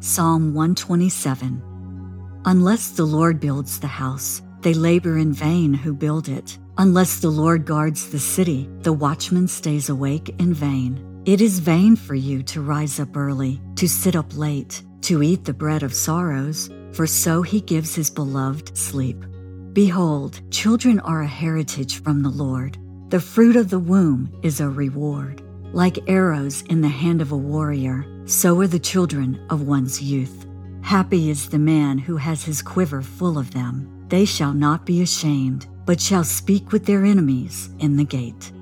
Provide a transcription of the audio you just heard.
Psalm 127 Unless the Lord builds the house, they labor in vain who build it. Unless the Lord guards the city, the watchman stays awake in vain. It is vain for you to rise up early, to sit up late, to eat the bread of sorrows, for so he gives his beloved sleep. Behold, children are a heritage from the Lord. The fruit of the womb is a reward. Like arrows in the hand of a warrior, so are the children of one's youth. Happy is the man who has his quiver full of them. They shall not be ashamed, but shall speak with their enemies in the gate.